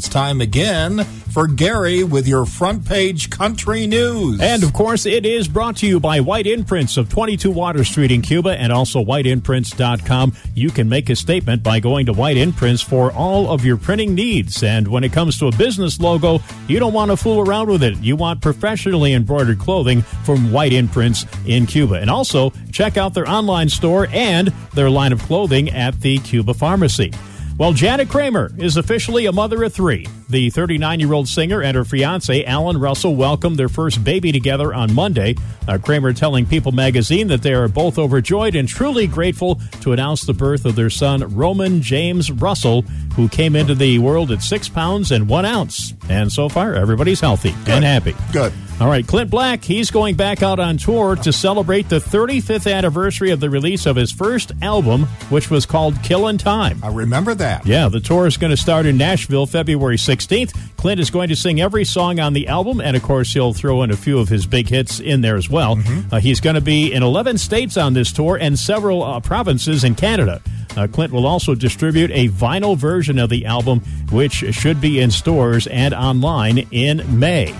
It's time again for Gary with your front page country news. And of course, it is brought to you by White Imprints of 22 Water Street in Cuba and also whiteimprints.com. You can make a statement by going to White Imprints for all of your printing needs. And when it comes to a business logo, you don't want to fool around with it. You want professionally embroidered clothing from White Imprints in Cuba. And also, check out their online store and their line of clothing at the Cuba Pharmacy. Well, Jana Kramer is officially a mother of three. The 39 year old singer and her fiance, Allan Russell, welcomed their first baby together on Monday. Uh, Kramer telling People magazine that they are both overjoyed and truly grateful to announce the birth of their son, Roman James Russell, who came into the world at six pounds and one ounce. And so far, everybody's healthy Good. and happy. Good. All right, Clint Black, he's going back out on tour to celebrate the 35th anniversary of the release of his first album, which was called Killin' Time. I remember that. Yeah, the tour is going to start in Nashville February 16th. Clint is going to sing every song on the album, and of course, he'll throw in a few of his big hits in there as well. Mm-hmm. Uh, he's going to be in 11 states on this tour and several uh, provinces in Canada. Uh, Clint will also distribute a vinyl version of the album, which should be in stores and online in May.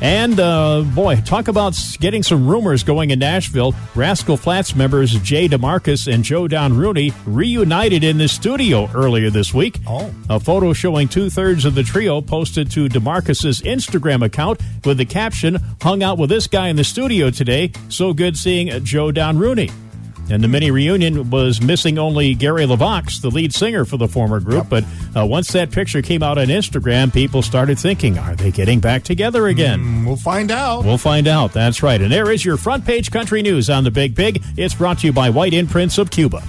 And uh, boy, talk about getting some rumors going in Nashville. Rascal Flatts members Jay DeMarcus and Joe Don Rooney reunited in the studio earlier this week. Oh. A photo showing two thirds of the trio posted to DeMarcus's Instagram account with the caption, Hung out with this guy in the studio today. So good seeing Joe Don Rooney. And the mini reunion was missing only Gary LeVox, the lead singer for the former group. But uh, once that picture came out on Instagram, people started thinking, are they getting back together again? Mm, We'll find out. We'll find out. That's right. And there is your front page country news on the Big Pig. It's brought to you by White Imprints of Cuba.